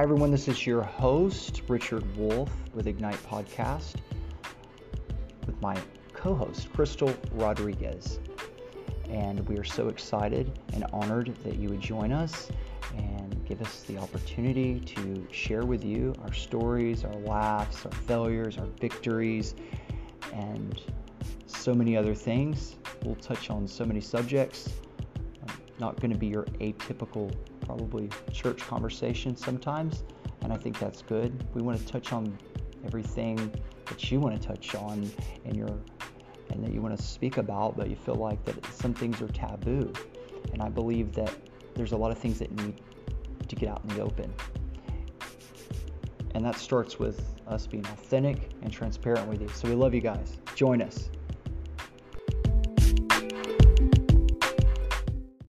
Hi, everyone. This is your host, Richard Wolf, with Ignite Podcast, with my co host, Crystal Rodriguez. And we are so excited and honored that you would join us and give us the opportunity to share with you our stories, our laughs, our failures, our victories, and so many other things. We'll touch on so many subjects. Not going to be your atypical, probably church conversation sometimes, and I think that's good. We want to touch on everything that you want to touch on in your and that you want to speak about, but you feel like that some things are taboo. And I believe that there's a lot of things that need to get out in the open. And that starts with us being authentic and transparent with you. So we love you guys. Join us.